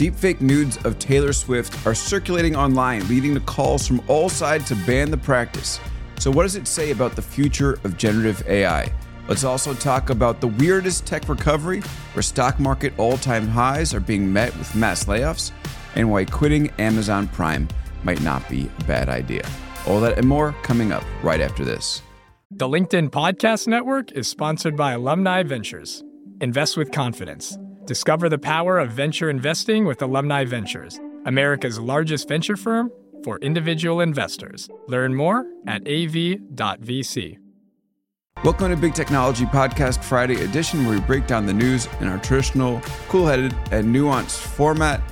Deepfake nudes of Taylor Swift are circulating online, leading to calls from all sides to ban the practice. So, what does it say about the future of generative AI? Let's also talk about the weirdest tech recovery, where stock market all time highs are being met with mass layoffs, and why quitting Amazon Prime might not be a bad idea. All that and more coming up right after this. The LinkedIn Podcast Network is sponsored by Alumni Ventures. Invest with confidence. Discover the power of venture investing with Alumni Ventures, America's largest venture firm for individual investors. Learn more at av.vc. Welcome to Big Technology Podcast Friday edition, where we break down the news in our traditional, cool headed, and nuanced format.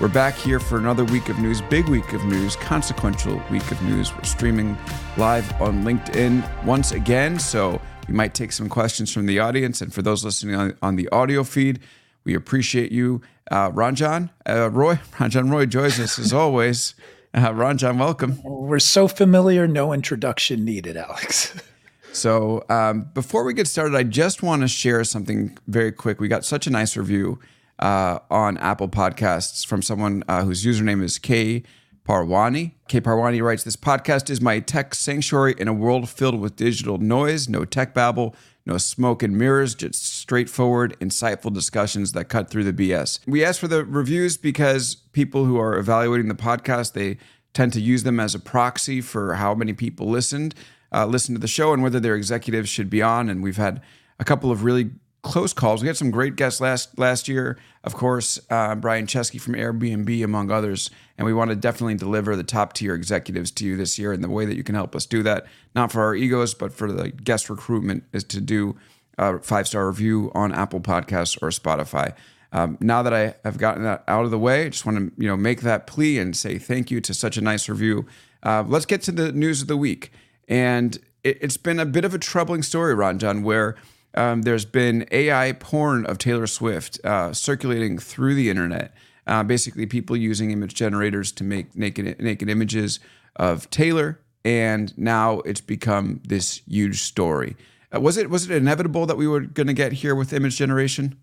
We're back here for another week of news, big week of news, consequential week of news. We're streaming live on LinkedIn once again, so we might take some questions from the audience. And for those listening on, on the audio feed, we appreciate you. Uh, Ranjan, uh, Roy, Ranjan Roy joins us as always. Uh, Ranjan, welcome. We're so familiar, no introduction needed, Alex. So um, before we get started, I just want to share something very quick. We got such a nice review uh, on Apple Podcasts from someone uh, whose username is K Parwani. K Parwani writes, "This podcast is my tech sanctuary in a world filled with digital noise, no tech babble." No smoke and mirrors, just straightforward, insightful discussions that cut through the BS. We ask for the reviews because people who are evaluating the podcast, they tend to use them as a proxy for how many people listened uh, listen to the show and whether their executives should be on. And we've had a couple of really close calls. We had some great guests last last year, of course, uh, Brian Chesky from Airbnb, among others. And we want to definitely deliver the top tier executives to you this year. And the way that you can help us do that, not for our egos, but for the guest recruitment, is to do a five star review on Apple Podcasts or Spotify. Um, now that I have gotten that out of the way, I just want to you know make that plea and say thank you to such a nice review. Uh, let's get to the news of the week. And it, has been a bit of a troubling story, Ranjan, where um, there's been AI porn of Taylor Swift uh, circulating through the internet. Uh, basically, people using image generators to make naked naked images of Taylor, and now it's become this huge story. Uh, was it was it inevitable that we were going to get here with image generation?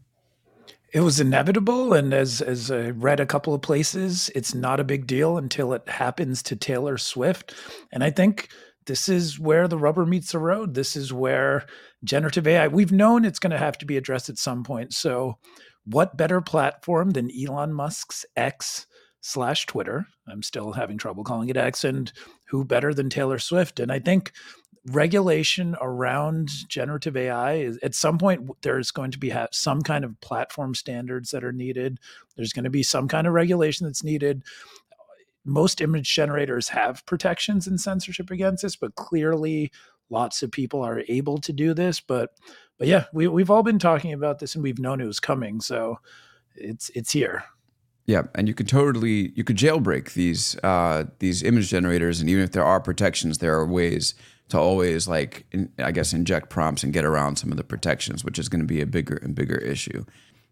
It was inevitable, and as as I read a couple of places, it's not a big deal until it happens to Taylor Swift, and I think this is where the rubber meets the road. This is where generative AI, we've known it's going to have to be addressed at some point. So, what better platform than Elon Musk's X slash Twitter? I'm still having trouble calling it X. And who better than Taylor Swift? And I think regulation around generative AI is at some point there's going to be ha- some kind of platform standards that are needed. There's going to be some kind of regulation that's needed most image generators have protections and censorship against this, but clearly lots of people are able to do this. But but yeah, we we've all been talking about this and we've known it was coming. So it's it's here. Yeah, and you could totally you could jailbreak these uh, these image generators, and even if there are protections, there are ways to always like in, I guess inject prompts and get around some of the protections, which is going to be a bigger and bigger issue.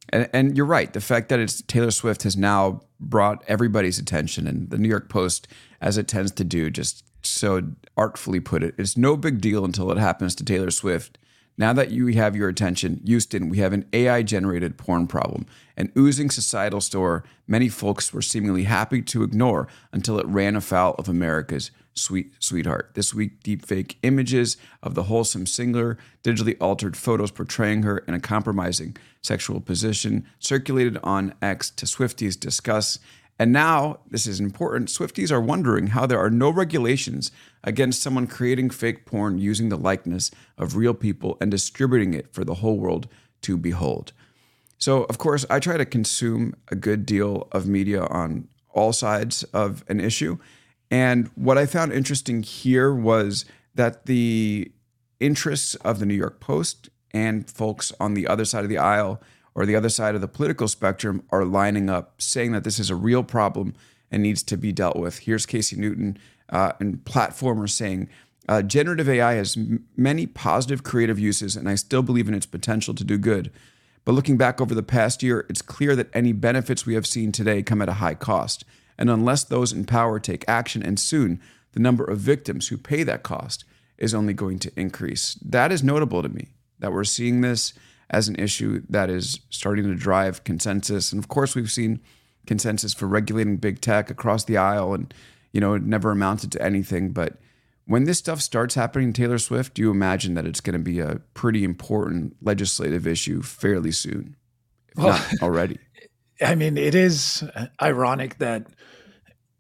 And, and you're right. The fact that it's Taylor Swift has now brought everybody's attention, and the New York Post, as it tends to do, just so artfully put it, it's no big deal until it happens to Taylor Swift. Now that you have your attention, Houston, we have an AI generated porn problem, an oozing societal store many folks were seemingly happy to ignore until it ran afoul of America's sweet sweetheart. This week, deepfake images of the wholesome singer, digitally altered photos portraying her in a compromising sexual position, circulated on X to Swifties discuss. And now, this is important, Swifties are wondering how there are no regulations against someone creating fake porn using the likeness of real people and distributing it for the whole world to behold. So, of course, I try to consume a good deal of media on all sides of an issue. And what I found interesting here was that the interests of the New York Post and folks on the other side of the aisle or the other side of the political spectrum are lining up saying that this is a real problem and needs to be dealt with. Here's Casey Newton uh, and Platformer's saying uh, generative AI has m- many positive creative uses, and I still believe in its potential to do good. But looking back over the past year, it's clear that any benefits we have seen today come at a high cost. And unless those in power take action, and soon, the number of victims who pay that cost is only going to increase. That is notable to me that we're seeing this as an issue that is starting to drive consensus. And of course, we've seen consensus for regulating big tech across the aisle, and you know, it never amounted to anything. But when this stuff starts happening, Taylor Swift, do you imagine that it's going to be a pretty important legislative issue fairly soon, if well, not already? I mean, it is ironic that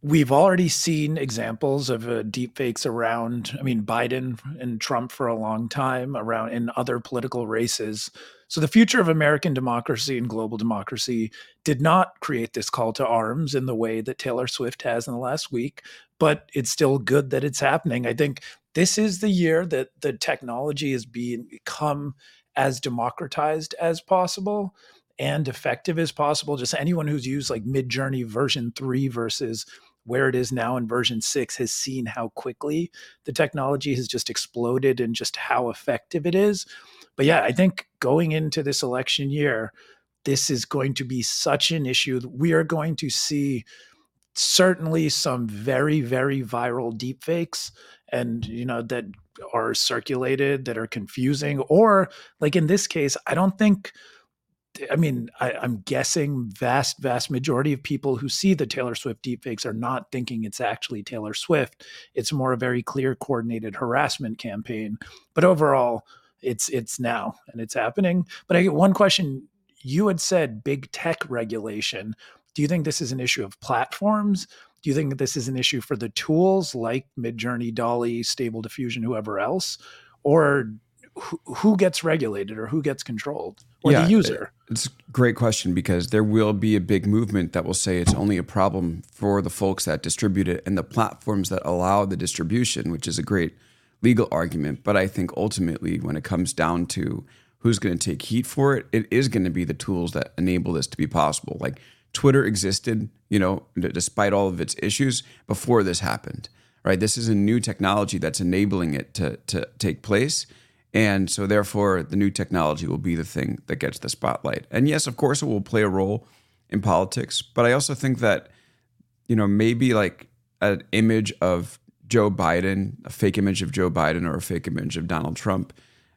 we've already seen examples of uh, deepfakes around i mean biden and trump for a long time around in other political races so the future of american democracy and global democracy did not create this call to arms in the way that taylor swift has in the last week but it's still good that it's happening i think this is the year that the technology is being become as democratized as possible and effective as possible. Just anyone who's used like Midjourney version three versus where it is now in version six has seen how quickly the technology has just exploded and just how effective it is. But yeah, I think going into this election year, this is going to be such an issue. We are going to see certainly some very, very viral deepfakes and you know that are circulated that are confusing or like in this case i don't think I mean, I, am guessing vast, vast majority of people who see the Taylor Swift deepfakes are not thinking it's actually Taylor Swift. It's more a very clear, coordinated harassment campaign. But overall, it's it's now and it's happening. But I get one question. You had said big tech regulation. Do you think this is an issue of platforms? Do you think this is an issue for the tools like Midjourney, DALL-E, Stable Diffusion, whoever else? Or who, gets regulated or who gets controlled or yeah, the user? It's a great question because there will be a big movement that will say it's only a problem for the folks that distribute it and the platforms that allow the distribution, which is a great legal argument. But I think ultimately, when it comes down to who's going to take heat for it, it is going to be the tools that enable this to be possible. Like Twitter existed, you know, despite all of its issues before this happened, right? This is a new technology that's enabling it to, to take place. And so, therefore, the new technology will be the thing that gets the spotlight. And yes, of course, it will play a role in politics. But I also think that, you know, maybe like an image of Joe Biden, a fake image of Joe Biden or a fake image of Donald Trump,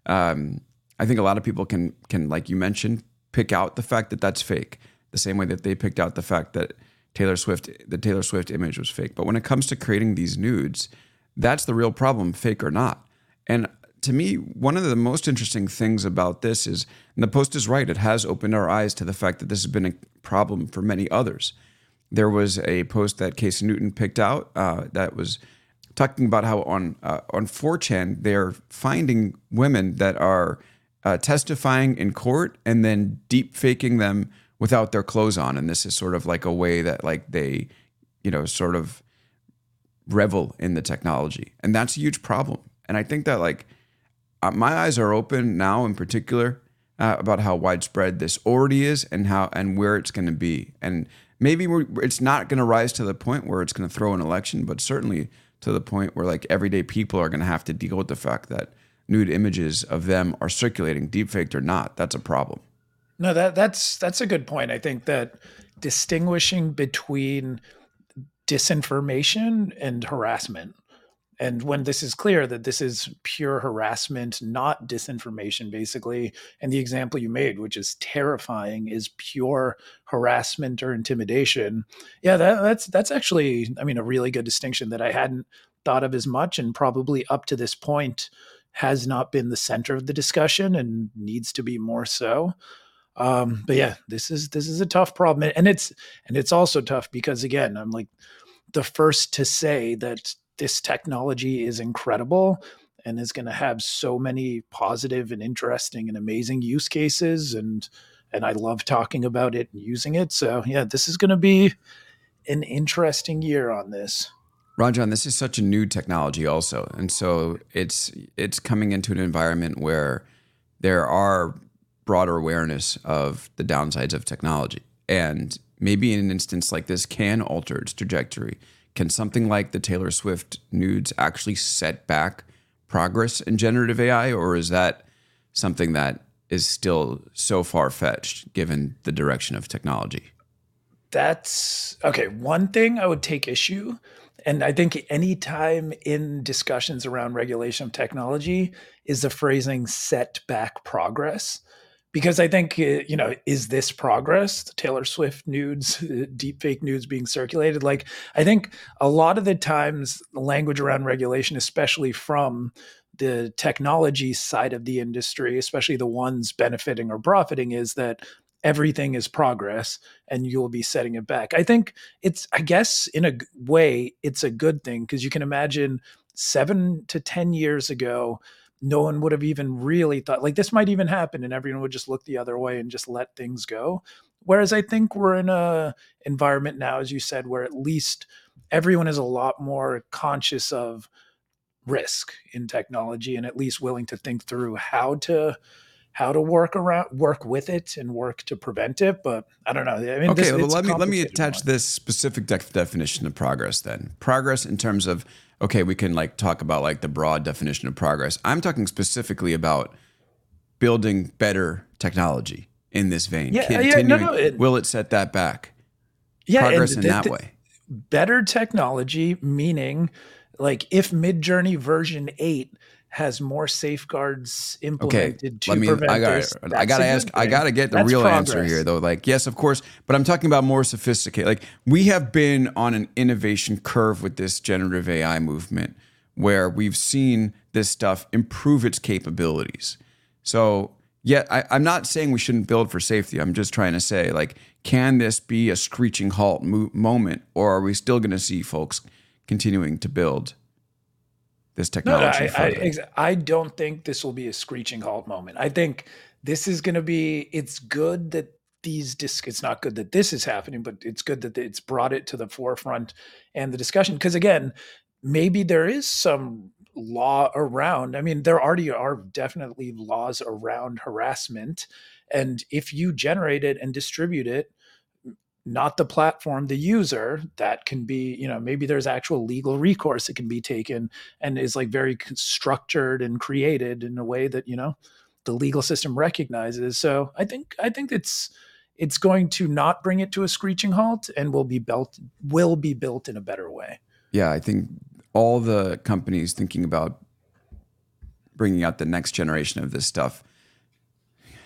um, I think a lot of people can can, like you mentioned, pick out the fact that that's fake, the same way that they picked out the fact that Taylor Swift, the Taylor Swift image was fake. But when it comes to creating these nudes, that's the real problem, fake or not. And to me, one of the most interesting things about this is, and the Post is right, it has opened our eyes to the fact that this has been a problem for many others. There was a post that Casey Newton picked out uh, that was talking about how on uh, on 4chan they're finding women that are uh, testifying in court and then deep faking them without their clothes on, and this is sort of like a way that like they, you know, sort of revel in the technology, and that's a huge problem. And I think that like my eyes are open now, in particular, uh, about how widespread this already is and how and where it's going to be. And maybe it's not going to rise to the point where it's going to throw an election, but certainly to the point where like everyday people are going to have to deal with the fact that nude images of them are circulating, deepfaked or not. That's a problem. No, that that's that's a good point. I think that distinguishing between disinformation and harassment and when this is clear that this is pure harassment not disinformation basically and the example you made which is terrifying is pure harassment or intimidation yeah that, that's that's actually i mean a really good distinction that i hadn't thought of as much and probably up to this point has not been the center of the discussion and needs to be more so. Um, but yeah this is this is a tough problem and it's and it's also tough because again i'm like the first to say that this technology is incredible and is going to have so many positive and interesting and amazing use cases and and I love talking about it and using it. So yeah, this is going to be an interesting year on this. Ranjan, this is such a new technology also. And so it's it's coming into an environment where there are broader awareness of the downsides of technology. And maybe in an instance like this can alter its trajectory can something like the Taylor Swift nudes actually set back progress in generative AI, or is that something that is still so far fetched given the direction of technology? That's okay. One thing I would take issue, and I think any time in discussions around regulation of technology, is the phrasing set back progress because I think uh, you know, is this progress? The Taylor Swift nudes, deepfake nudes being circulated. Like, I think a lot of the times, the language around regulation, especially from the technology side of the industry, especially the ones benefiting or profiting, is that everything is progress and you'll be setting it back. I think it's, I guess, in a way, it's a good thing because you can imagine seven to 10 years ago, no one would have even really thought like this might even happen and everyone would just look the other way and just let things go. Whereas i think we're in a environment now as you said where at least everyone is a lot more conscious of risk in technology and at least willing to think through how to how to work around work with it and work to prevent it but i don't know. I mean okay this, well, let me let me attach one. this specific de- definition of progress then. Progress in terms of okay, we can like talk about like the broad definition of progress. I'm talking specifically about building better technology in this vein. Yeah, Continuing, yeah, no, no, it, will it set that back? Yeah, progress in that way. Better technology, meaning like if Midjourney version eight has more safeguards implemented okay, to let me, prevent I gotta, this. I gotta ask. I gotta get the That's real progress. answer here, though. Like, yes, of course, but I'm talking about more sophisticated. Like, we have been on an innovation curve with this generative AI movement, where we've seen this stuff improve its capabilities. So, yet I, I'm not saying we shouldn't build for safety. I'm just trying to say, like, can this be a screeching halt mo- moment, or are we still going to see folks continuing to build? This technology. No, I, I, I, don't think this will be a screeching halt moment. I think this is going to be. It's good that these disc. It's not good that this is happening, but it's good that it's brought it to the forefront and the discussion. Because again, maybe there is some law around. I mean, there already are definitely laws around harassment, and if you generate it and distribute it not the platform, the user, that can be, you know, maybe there's actual legal recourse that can be taken and is like very structured and created in a way that, you know, the legal system recognizes. So I think I think it's it's going to not bring it to a screeching halt and will be built will be built in a better way. Yeah, I think all the companies thinking about bringing out the next generation of this stuff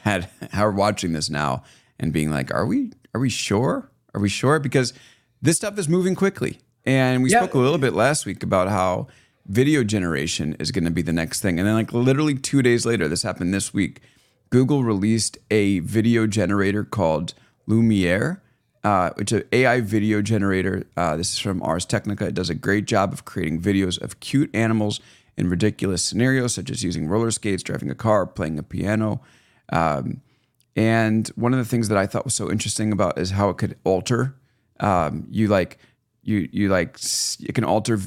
had are watching this now and being like, "Are we are we sure? Are we sure? Because this stuff is moving quickly. And we yeah. spoke a little bit last week about how video generation is going to be the next thing. And then, like, literally two days later, this happened this week, Google released a video generator called Lumiere. Uh, it's an AI video generator. Uh, this is from Ars Technica. It does a great job of creating videos of cute animals in ridiculous scenarios, such as using roller skates, driving a car, playing a piano. Um, and one of the things that I thought was so interesting about is how it could alter. Um, you like you you like it can alter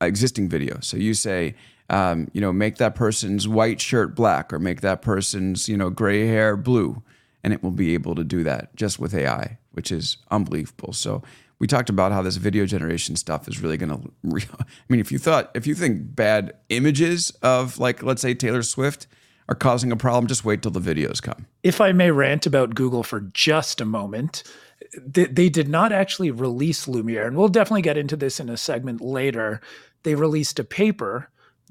existing video. So you say, um, you know, make that person's white shirt black or make that person's you know gray hair blue, and it will be able to do that just with AI, which is unbelievable. So we talked about how this video generation stuff is really going to. Re- I mean, if you thought if you think bad images of like let's say Taylor Swift are causing a problem, just wait till the videos come. If I may rant about Google for just a moment, they, they did not actually release Lumiere, and we'll definitely get into this in a segment later. They released a paper,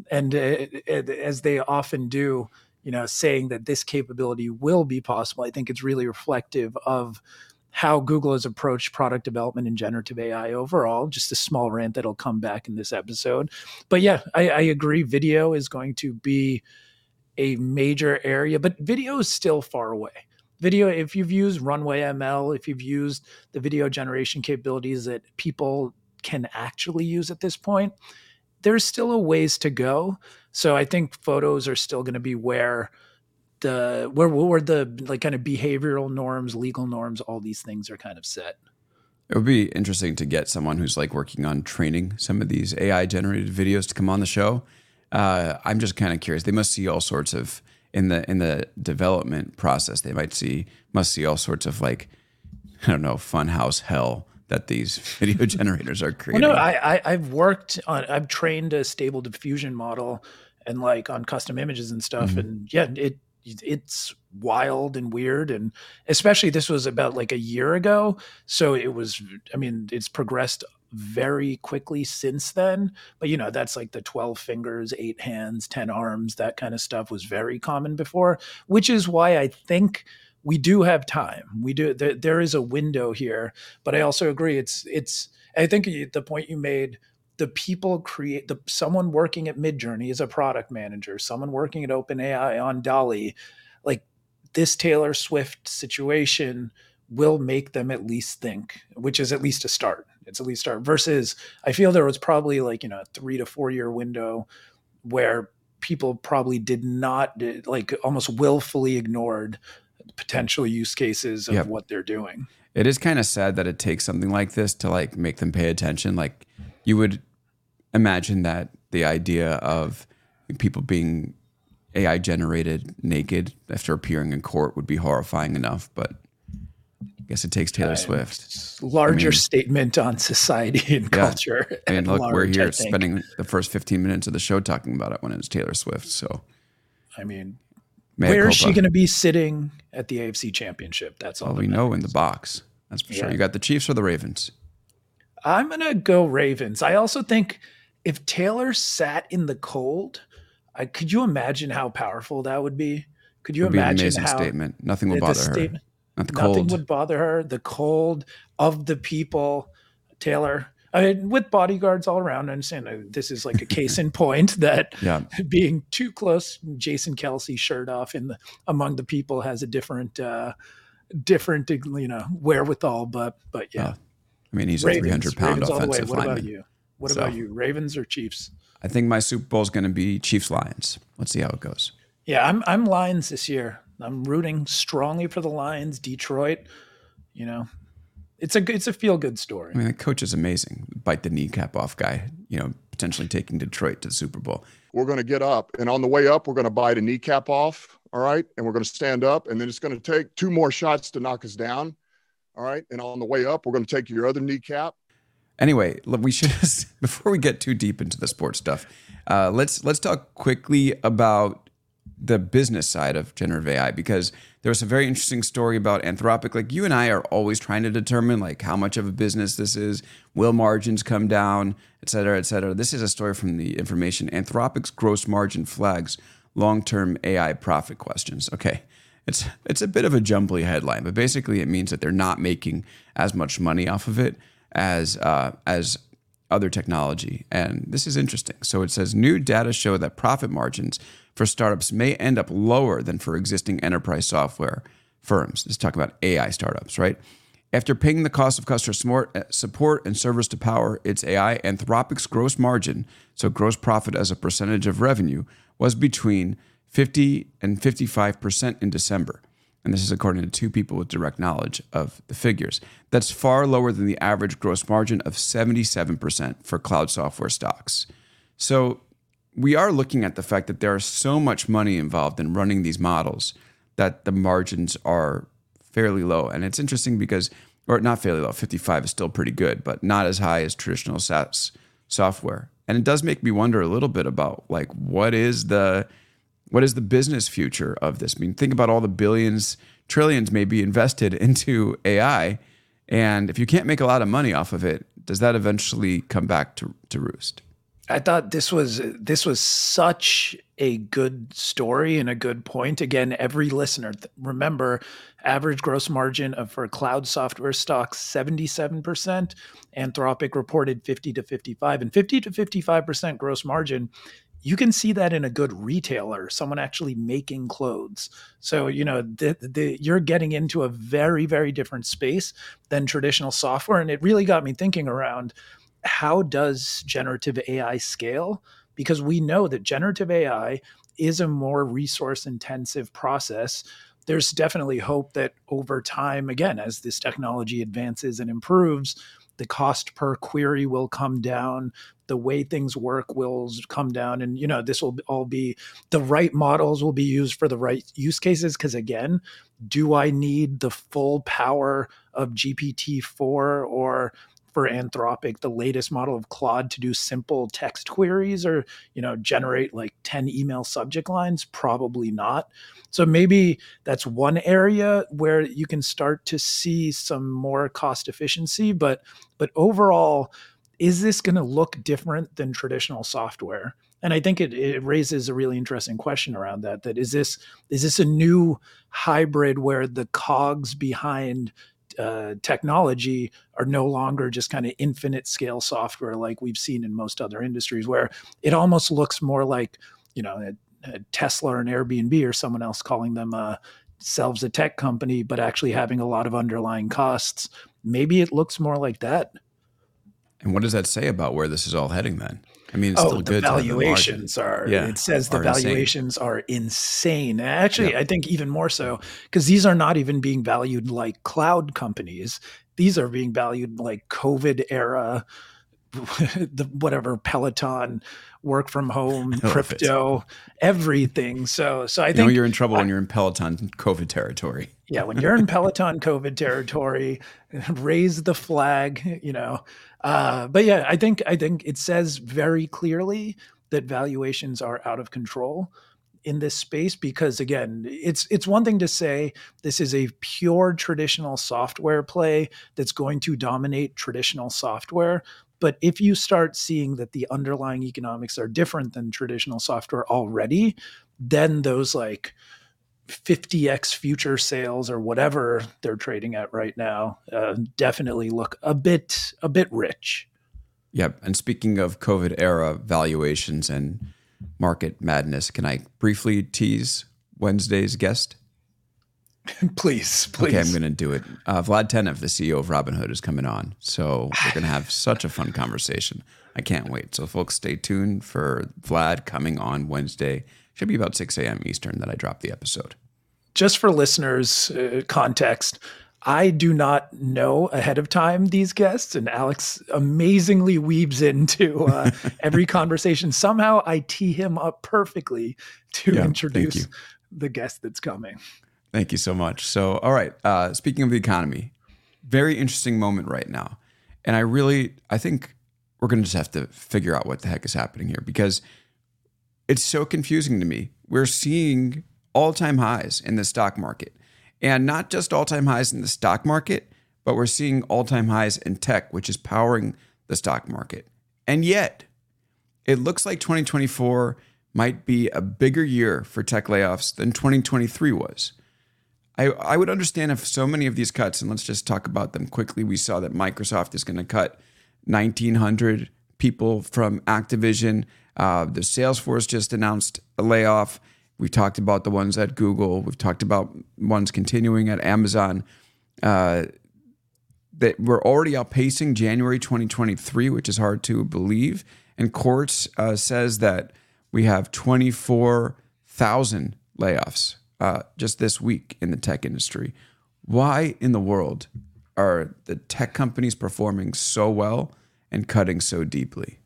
and uh, as they often do, you know, saying that this capability will be possible. I think it's really reflective of how Google has approached product development and generative AI overall. Just a small rant that'll come back in this episode. But yeah, I, I agree. Video is going to be a major area, but video is still far away. Video, if you've used Runway ML, if you've used the video generation capabilities that people can actually use at this point, there's still a ways to go. So I think photos are still going to be where the where where the like kind of behavioral norms, legal norms, all these things are kind of set. It would be interesting to get someone who's like working on training some of these AI generated videos to come on the show uh, I'm just kind of curious. They must see all sorts of in the in the development process. They might see must see all sorts of like I don't know funhouse hell that these video generators are creating. Well, no, I, I have worked on I've trained a stable diffusion model and like on custom images and stuff, mm-hmm. and yeah, it it's wild and weird and especially this was about like a year ago so it was i mean it's progressed very quickly since then but you know that's like the 12 fingers 8 hands 10 arms that kind of stuff was very common before which is why i think we do have time. We do there, there is a window here but i also agree it's it's i think the point you made the people create the someone working at midjourney is a product manager someone working at openai on DALL-E like this taylor swift situation will make them at least think which is at least a start it's at least start versus i feel there was probably like you know a three to four year window where people probably did not like almost willfully ignored potential use cases of yep. what they're doing it is kind of sad that it takes something like this to like make them pay attention like you would imagine that the idea of people being AI generated naked after appearing in court would be horrifying enough, but I guess it takes Taylor uh, Swift. Larger I mean, statement on society and yeah. culture. I mean, look, large, we're here spending the first 15 minutes of the show talking about it when it's Taylor Swift. So, I mean, where is she going to be sitting at the AFC Championship? That's all. Well, we know in the box. That's for yeah. sure. You got the Chiefs or the Ravens? I'm going to go Ravens. I also think if Taylor sat in the cold, I, could you imagine how powerful that would be? Could you imagine Be an amazing how statement? Nothing will bother her. Not the cold. Nothing would bother her. The cold of the people, Taylor. I mean, with bodyguards all around, I understand uh, this is like a case in point that yeah. being too close, Jason Kelce shirt off in the among the people has a different, uh, different, you know, wherewithal. But but yeah, uh, I mean, he's Ravens, a three hundred pound Ravens offensive What lineman. about you? What so, about you? Ravens or Chiefs? I think my Super Bowl is going to be Chiefs Lions. Let's see how it goes. Yeah, I'm I'm Lions this year. I'm rooting strongly for the Lions. Detroit, you know, it's a it's a feel good story. I mean, the coach is amazing. Bite the kneecap off guy. You know, potentially taking Detroit to the Super Bowl. We're going to get up, and on the way up, we're going to bite a kneecap off. All right, and we're going to stand up, and then it's going to take two more shots to knock us down. All right, and on the way up, we're going to take your other kneecap, Anyway, we should before we get too deep into the sports stuff, uh, let's let's talk quickly about the business side of generative AI because there was a very interesting story about Anthropic. Like you and I are always trying to determine like how much of a business this is, will margins come down, et cetera, et cetera. This is a story from the information. Anthropic's gross margin flags long-term AI profit questions. Okay. It's it's a bit of a jumbly headline, but basically it means that they're not making as much money off of it as uh, as other technology. And this is interesting. So it says new data show that profit margins for startups may end up lower than for existing enterprise software firms. Let's talk about AI startups, right? After paying the cost of customer uh, support and service to power its AI, Anthropic's gross margin, so gross profit as a percentage of revenue, was between 50 and 55% in December and this is according to two people with direct knowledge of the figures. That's far lower than the average gross margin of 77% for cloud software stocks. So we are looking at the fact that there is so much money involved in running these models that the margins are fairly low. And it's interesting because, or not fairly low, 55 is still pretty good, but not as high as traditional SaaS software. And it does make me wonder a little bit about like what is the what is the business future of this? I mean, think about all the billions, trillions maybe invested into AI. And if you can't make a lot of money off of it, does that eventually come back to, to roost? I thought this was this was such a good story and a good point. Again, every listener remember average gross margin of for cloud software stocks 77%, Anthropic reported 50 to 55 and 50 to 55% gross margin you can see that in a good retailer, someone actually making clothes. So, you know, the, the, you're getting into a very, very different space than traditional software. And it really got me thinking around how does generative AI scale? Because we know that generative AI is a more resource intensive process there's definitely hope that over time, again, as this technology advances and improves, the cost per query will come down the way things work will come down and you know this will all be the right models will be used for the right use cases because again do i need the full power of gpt-4 or for Anthropic the latest model of Claude to do simple text queries or, you know, generate like 10 email subject lines? Probably not. So maybe that's one area where you can start to see some more cost efficiency, but but overall is this going to look different than traditional software? And I think it, it raises a really interesting question around that. That is this is this a new hybrid where the cogs behind uh, technology are no longer just kind of infinite scale software like we've seen in most other industries, where it almost looks more like you know a, a Tesla or an Airbnb or someone else calling them a selves a tech company, but actually having a lot of underlying costs. Maybe it looks more like that. And what does that say about where this is all heading then? I mean, it's oh, still the good. valuations are. Yeah, it says the valuations insane. are insane. Actually, yeah. I think even more so because these are not even being valued like cloud companies. These are being valued like COVID era, the whatever Peloton, work from home, crypto, everything. So, so I think you know you're in trouble I, when you're in Peloton COVID territory. Yeah, when you're in Peloton COVID territory, raise the flag. You know, uh, but yeah, I think I think it says very clearly that valuations are out of control in this space because again it's it's one thing to say this is a pure traditional software play that's going to dominate traditional software but if you start seeing that the underlying economics are different than traditional software already then those like 50x future sales or whatever they're trading at right now uh, definitely look a bit a bit rich. Yep. And speaking of COVID era valuations and market madness, can I briefly tease Wednesday's guest? Please, please. Okay, I'm going to do it. Uh, Vlad Tenev, the CEO of Robinhood, is coming on. So we're going to have such a fun conversation. I can't wait. So, folks, stay tuned for Vlad coming on Wednesday should be about 6 a.m. Eastern that I drop the episode. Just for listeners' uh, context, I do not know ahead of time these guests, and Alex amazingly weaves into uh, every conversation. Somehow I tee him up perfectly to yeah, introduce the guest that's coming. Thank you so much. So, all right, uh, speaking of the economy, very interesting moment right now. And I really, I think we're going to just have to figure out what the heck is happening here because – it's so confusing to me. We're seeing all time highs in the stock market. And not just all time highs in the stock market, but we're seeing all time highs in tech, which is powering the stock market. And yet, it looks like 2024 might be a bigger year for tech layoffs than 2023 was. I, I would understand if so many of these cuts, and let's just talk about them quickly. We saw that Microsoft is going to cut 1,900 people from Activision. Uh, the Salesforce just announced a layoff. We talked about the ones at Google. We've talked about ones continuing at Amazon. Uh, that we're already outpacing January 2023, which is hard to believe. And Quartz uh, says that we have 24,000 layoffs uh, just this week in the tech industry. Why in the world are the tech companies performing so well and cutting so deeply?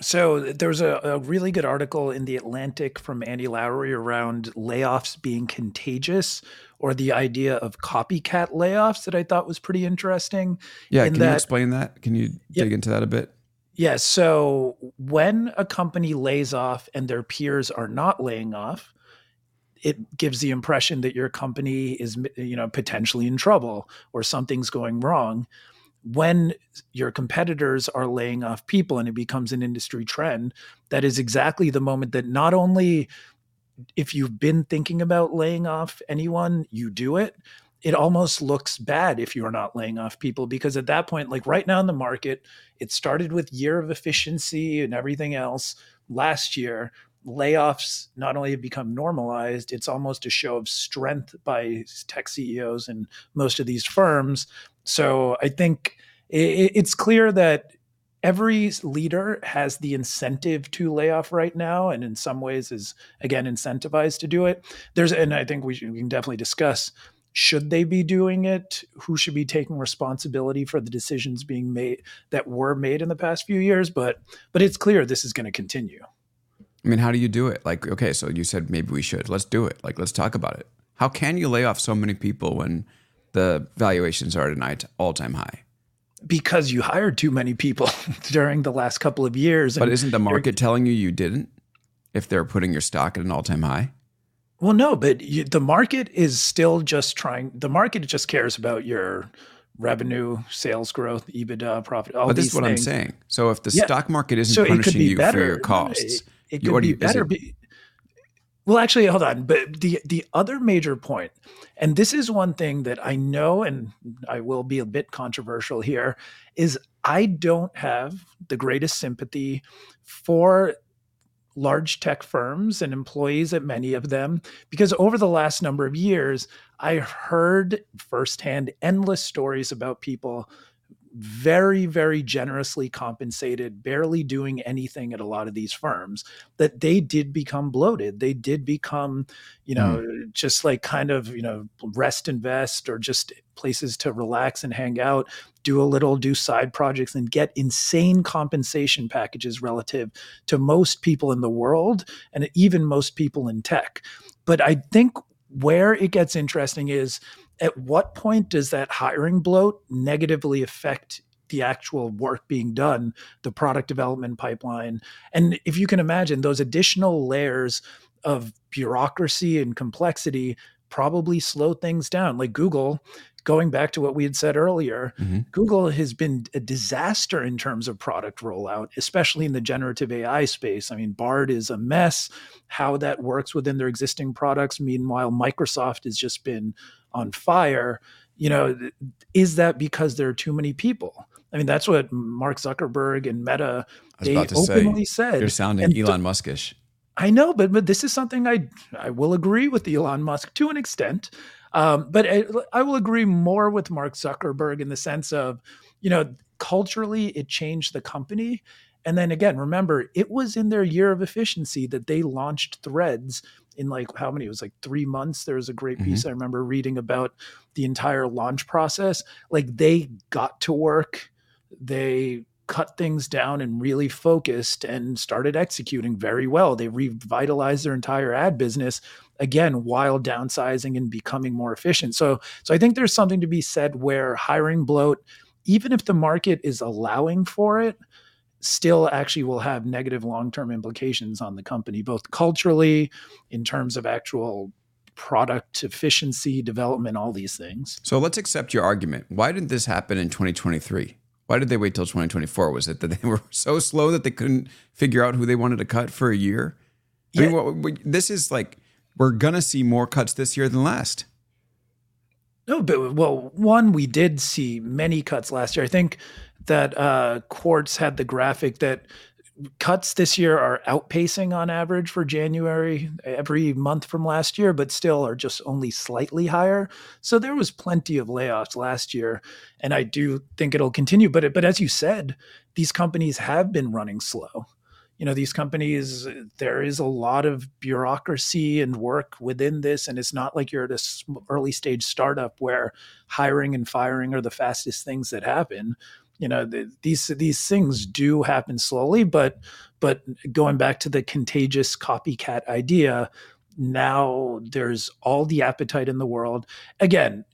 So there's a, a, really good article in the Atlantic from Annie Lowrey around layoffs being contagious, or the idea of copycat layoffs that I thought was pretty interesting. Yeah, can that, you explain that? Can you dig into that a bit? Yeah. So when a company lays off and their peers are not laying off, it gives the impression that your company is, you know, potentially in trouble or something's going wrong when your competitors are laying off people and it becomes an industry trend, that is exactly the moment that not only if you've been thinking about laying off anyone, you do it. It almost looks bad if you're not laying off people because at that point, like right now in the market, it started with year of efficiency and everything else last year layoffs not only have become normalized, it's almost a show of strength by tech CEOs and most of these firms. So I think it's clear that every leader has the incentive to lay off right now, and in some ways is again incentivized to do it. There's, and I think we, should, we can definitely discuss should they be doing it who should be taking responsibility for the decisions being made that were made in the past few years but but it's clear this is going to continue I mean, how do you do it? Like, okay, so you said maybe we should. Let's do it. Like, let's talk about it. How can you lay off so many people when the valuations are at an all time high? because you hired too many people during the last couple of years. But isn't the market telling you you didn't? If they're putting your stock at an all-time high. Well, no, but you, the market is still just trying. The market just cares about your revenue, sales growth, EBITDA, profit. All but this is what things. I'm saying. So if the Yeah. stock market isn't So punishing be you better. for your costs, It, could do be better. it- be- well, actually, hold on. But the the other major point, and this is one thing that I know, and I will be a bit controversial here, is I don't have the greatest sympathy for large tech firms and employees at many of them because over the last number of years i heard firsthand endless stories about people very very generously compensated barely doing anything at a lot of these firms that they did become bloated. They did become you know mm. just like kind of you know rest invest or just places to relax and hang out do a little do side projects and get insane compensation packages relative to most people in the world and even most people in tech. But i think where it gets interesting is at what point does that hiring bloat negatively affect the actual work being done, the product development pipeline? And if you can imagine, those additional layers of bureaucracy and complexity probably slow things down. Like Google, going back to what we had said earlier, Mhm. Google has been a disaster in terms of product rollout, especially in the generative AI space. I mean, Bard is a mess, how that works within their existing products. Meanwhile, Microsoft has just been on fire. You know, is that because there are too many people? I mean, that's what Mark Zuckerberg and Meta they to say, openly said. you're sounding And th- Elon Muskish. I know, but but this is something I I will agree with Elon Musk to an extent, um, but I, I will agree more with Mark Zuckerberg in the sense of, you know, culturally it changed the company, and then again, remember it was in their year of efficiency that they launched Threads in like how many? It was like three months. There was a great mm-hmm. piece I remember reading about the entire launch process. Like they got to work, they cut things down and really focused and started executing very well. They revitalized their entire ad business again while downsizing and becoming more efficient. So so I think there's something to be said where hiring bloat even if the market is allowing for it still actually will have negative long-term implications on the company both culturally in terms of actual product efficiency development all these things So let's accept your argument. Why didn't this happen in 2023? Why did they wait till 2024? Was it that they were so slow that they couldn't figure out who they wanted to cut for a year? I mean, Yeah. what, what- this is like we're gonna see more cuts this year than last. No, but well, one we did see many cuts last year. I think that uh, Quartz had the graphic that cuts this year are outpacing on average for January every month from last year, but still are just only slightly higher. So there was plenty of layoffs last year, and I do think it'll continue. But but as you said, these companies have been running slow. You know, these companies, there is a lot of bureaucracy and work within this, and it's not like you're at a s- early stage startup where hiring and firing are the fastest things that happen you know the, these these things do happen slowly but but going back to the contagious copycat idea now there's all the appetite in the world again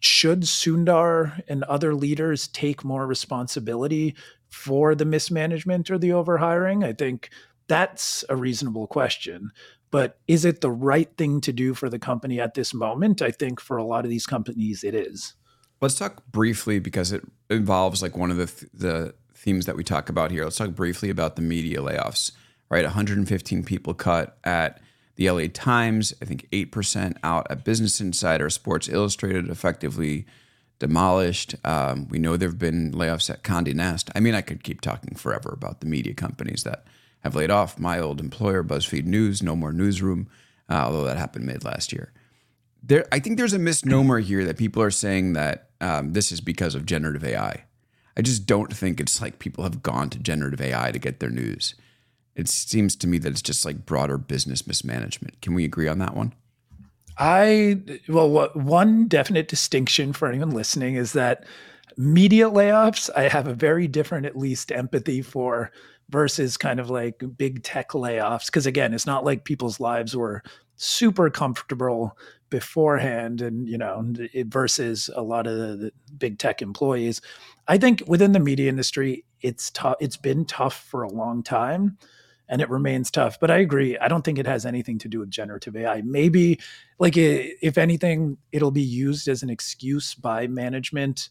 should Sundar and other leaders take more responsibility for the mismanagement or the overhiring? I think that's a reasonable question. But is it the right thing to do for the company at this moment? I think for a lot of these companies, it is. Let's talk briefly because it involves like one of the th- the themes that we talk about here. Let's talk briefly about the media layoffs. Right, 115 people cut at the LA Times. I think eight percent out at Business Insider. Sports Illustrated effectively demolished. Um, we know there have been layoffs at Condé Nast. I mean, I could keep talking forever about the media companies that have laid off. My old employer, BuzzFeed News, no more newsroom, uh, although that happened mid last year there I think there's a misnomer here that people are saying that um, this is because of generative AI. I just don't think it's like people have gone to generative AI to get their news. It seems to me that it's just like broader business mismanagement. Can we agree on that one? I well, what, one definite distinction for anyone listening is that media layoffs I have a very different, at least, empathy for versus kind of like big tech layoffs. Because again, it's not like people's lives were super comfortable beforehand and you know it versus a lot of the, big tech employees. I think within the media industry it's tough it's been tough for a long time and it remains tough but i agree i don't think it has anything to do with generative ai maybe like eh, if anything it'll be used as an excuse by management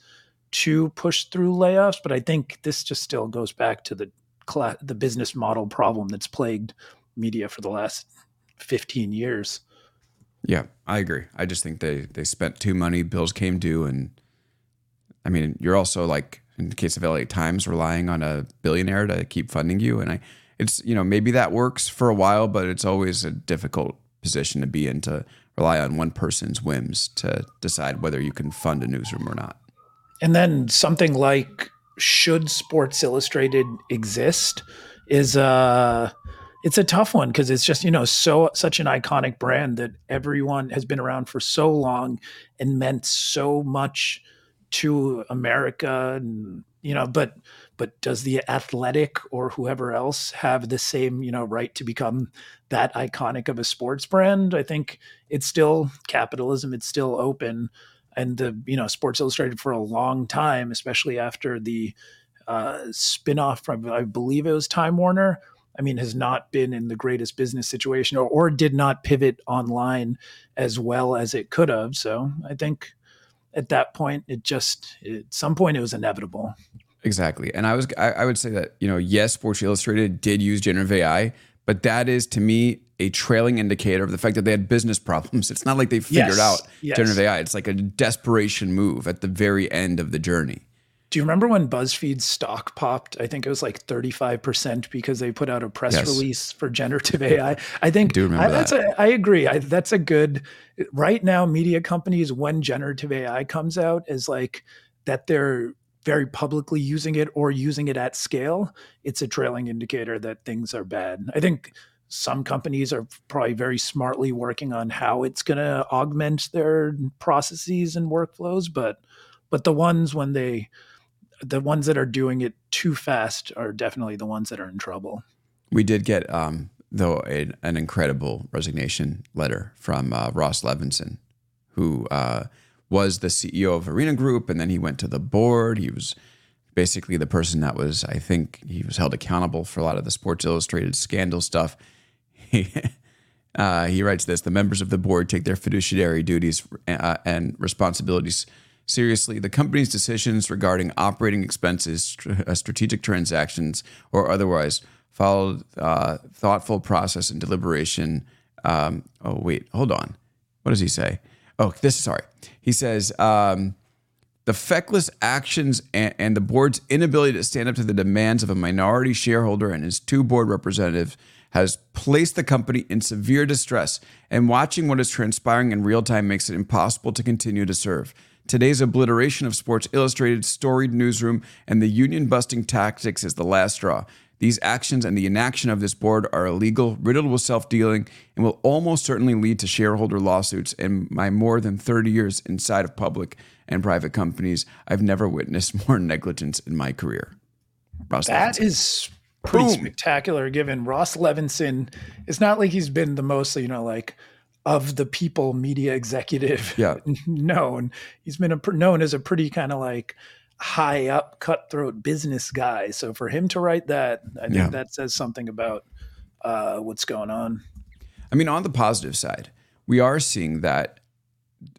to push through layoffs but i think this just still goes back to the the business model problem that's plagued media for the last 15 years yeah, I agree. I just think they they spent too money, bills came due, and I mean, you're also like in the case of LA Times, relying on a billionaire to keep funding you, and I, it's you know maybe that works for a while, but it's always a difficult position to be in to rely on one person's whims to decide whether you can fund a newsroom or not. And then something like should Sports Illustrated exist is uh it's a tough one because it's just you know so such an iconic brand that everyone has been around for so long and meant so much to America and you know but but does the athletic or whoever else have the same you know right to become that iconic of a sports brand? I think it's still capitalism it's still open and the you know sports illustrated for a long time especially after the uh, spin-off from i believe it was time warner I mean, has not been in the greatest business situation or, or did not pivot online as well as it could have. So I think at that point, it just, at some point, it was inevitable. Exactly. And I was, I, I would say that, you know, yes, Sports Illustrated did use generative AI, but that is to me a trailing indicator of the fact that they had business problems. It's not like they figured yes, out yes. generative AI. It's like a desperation move at the very end of the journey. Do you remember when BuzzFeed's stock popped? I think it was like 35% because they put out a press yes. release for generative AI. I think I do remember I, that's that. A, I agree. I, that's a good right now media companies when generative AI comes out is like that they're very publicly using it or using it at scale, it's a trailing indicator that things are bad. I think some companies are probably very smartly working on how it's going to augment their processes and workflows, but but the ones when they the ones that are doing it too fast are definitely the ones that are in trouble. We did get, um, though, a, an incredible resignation letter from uh, Ross Levinsohn, who uh, was the CEO of Arena Group, and then he went to the board. He was basically the person that was, I think, he was held accountable for a lot of the Sports Illustrated scandal stuff. He, uh, he writes this: the members of the board take their fiduciary duties uh, and responsibilities seriously the company's decisions regarding operating expenses, uh, strategic transactions, or otherwise followed uh, thoughtful process and deliberation. Um, oh, wait, hold on. What does he say? Oh, this, sorry. He says, um, the feckless actions and, and, the board's inability to stand up to the demands of a minority shareholder and his two board representatives has placed the company in severe distress, and watching what is transpiring in real time makes it impossible to continue to serve. Today's obliteration of Sports Illustrated's storied newsroom and the union busting tactics is the last straw. These actions and the inaction of this board are illegal, riddled with self dealing, and will almost certainly lead to shareholder lawsuits. In my more than 30 years inside of public and private companies, I've never witnessed more negligence in my career. Ross that Levinsohn. is pretty Boom. spectacular given Ross Levinsohn. It's not like he's been the most, you know, like of the people media executive yeah. known. He's been a, known as a pretty kind of like high up cutthroat business guy. So for him to write that, I think yeah. that says something about uh, what's going on. I mean, on the positive side, we are seeing that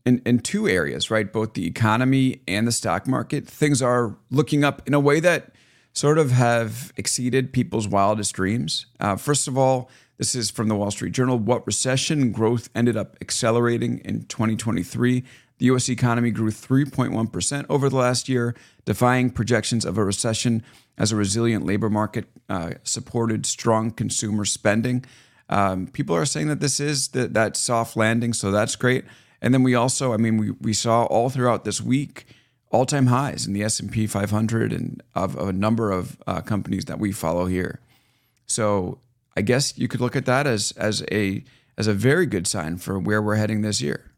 in, in two areas, right? Both the economy and the stock market, things are looking up in a way that sort of have exceeded people's wildest dreams. Uh, first of all, this is from the Wall Street Journal. What recession growth ended up accelerating in 2023? The US economy grew 3.1% over the last year, defying projections of a recession as a resilient labor market uh, supported strong consumer spending. Um, people are saying that this is the, that soft landing, so that's great. And then we also, I mean, we, we saw all throughout this week all-time highs in the S&P 500 and of, of a number of uh, companies that we follow here. So I guess you could look at that as as a as a very good sign for where we're heading this year.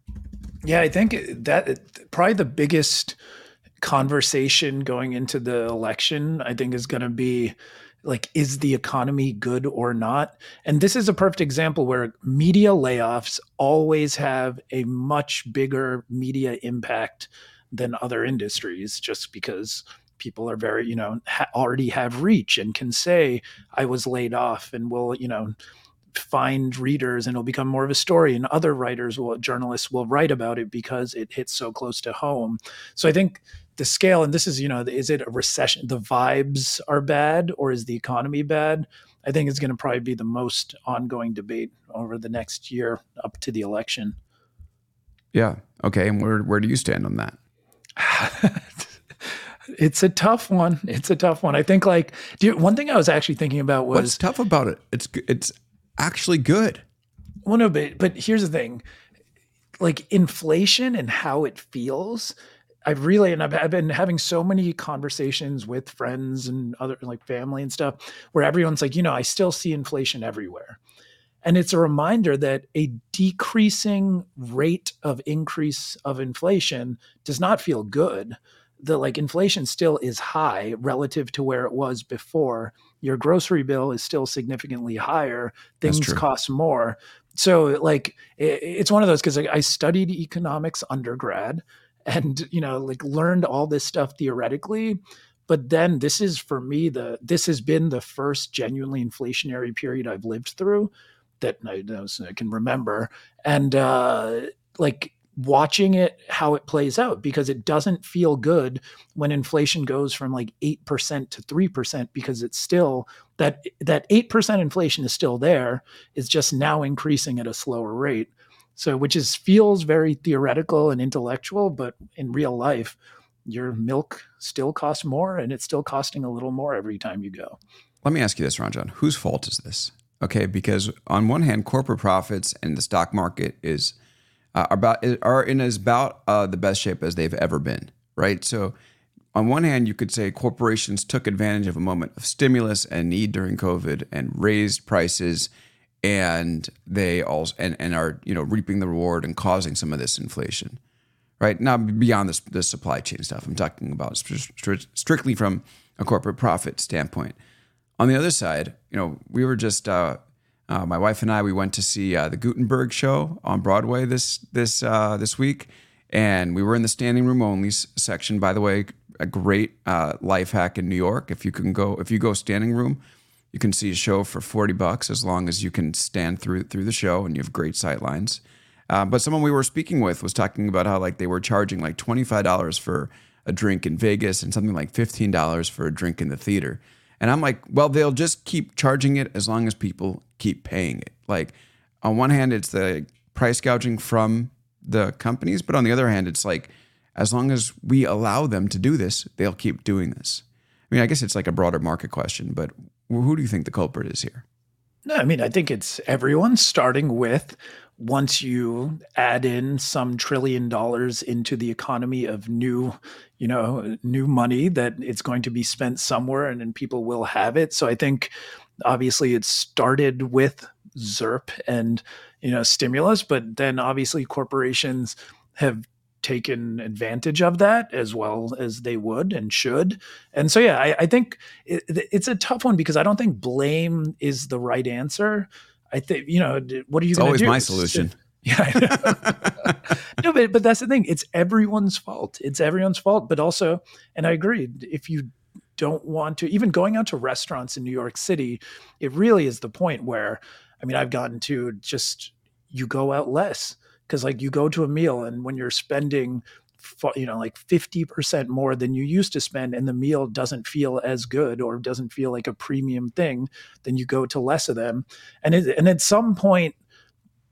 Yeah, I think that probably the biggest conversation going into the election, I think, is going to be like is the economy good or not and this is a perfect example where media layoffs always have a much bigger media impact than other industries just because people are very you know ha- already have reach and can say i was laid off and will you know find readers and it'll become more of a story and other writers will journalists will write about it because it hits so close to home. So i think the scale and this is you know is it a recession the vibes are bad or is the economy bad? I think it's going to probably be the most ongoing debate over the next year up to the election. Yeah okay and where where do you stand on that it's a tough one. It's a tough one. I think like one thing i was actually thinking about was what's tough about it? It's it's actually good. Well no but but here's the thing. Like inflation and how it feels I've really, and I've, I've, been having so many conversations with friends and other like family and stuff where everyone's like, you know, I still see inflation everywhere. And it's a reminder that a decreasing rate of increase of inflation does not feel good. The like inflation still is high relative to where it was before. Your grocery bill is still significantly higher. Things cost more. So like it, it's one of those because I studied economics undergrad and you know like learned all this stuff theoretically but then this is for me the this has been the first genuinely inflationary period I've lived through that I, I can remember and uh like watching it how it plays out because it doesn't feel good when inflation goes from like 8% to 3% because it's still that that 8% inflation is still there it's just now increasing at a slower rate so, which is feels very theoretical and intellectual, but in real life, your milk still costs more and it's still costing a little more every time you go. Let me ask you this, Ranjan. Whose fault is this? Okay, because on one hand, corporate profits and the stock market is uh, about are in as about uh, the best shape as they've ever been, right? So, on one hand, you could say corporations took advantage of a moment of stimulus and need during COVID and raised prices and they also and, and are you know reaping the reward and causing some of this inflation right now beyond this, this supply chain stuff i'm talking about st- strictly from a corporate profit standpoint on the other side you know we were just uh, uh, my wife and i we went to see uh, the gutenberg show on broadway this this uh, this week and we were in the standing room only section by the way a great uh, life hack in new york if you can go if you go standing room you can see a show for 40 bucks as long as you can stand through through the show and you have great sight lines. Uh, but someone we were speaking with was talking about how like they were charging like $25 for a drink in Vegas and something like $15 for a drink in the theater. And I'm like, well, they'll just keep charging it as long as people keep paying it. Like on one hand, it's the price gouging from the companies, but on the other hand, it's like as long as we allow them to do this, they'll keep doing this. I mean, I guess it's like a broader market question, but who do you think the culprit is here? No, I mean, I think it's everyone starting with once you add in some trillion dollars into the economy of new, you know, new money that it's going to be spent somewhere and then people will have it. So I think obviously it started with ZIRP and, you know, stimulus, but then obviously corporations have taken advantage of that as well as they would and should. And so, yeah, I, I think it, it's a tough one because I don't think blame is the right answer. I think you know what are you? Going to do? It's always do? my solution. Yeah, no, but but that's the thing. It's everyone's fault. It's everyone's fault. But also, and I agree. If you don't want to, even going out to restaurants in New York City, it really is the point where, I mean, I've gotten to just you go out less because like you go to a meal and when you're spending you know like 50% more than you used to spend and the meal doesn't feel as good or doesn't feel like a premium thing then you go to less of them. And it, and at some point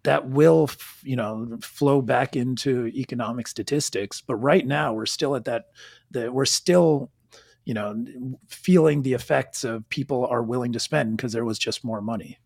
that will you know flow back into economic statistics. But right now we're still at that that we're still you know feeling the effects of people are willing to spend because there was just more money.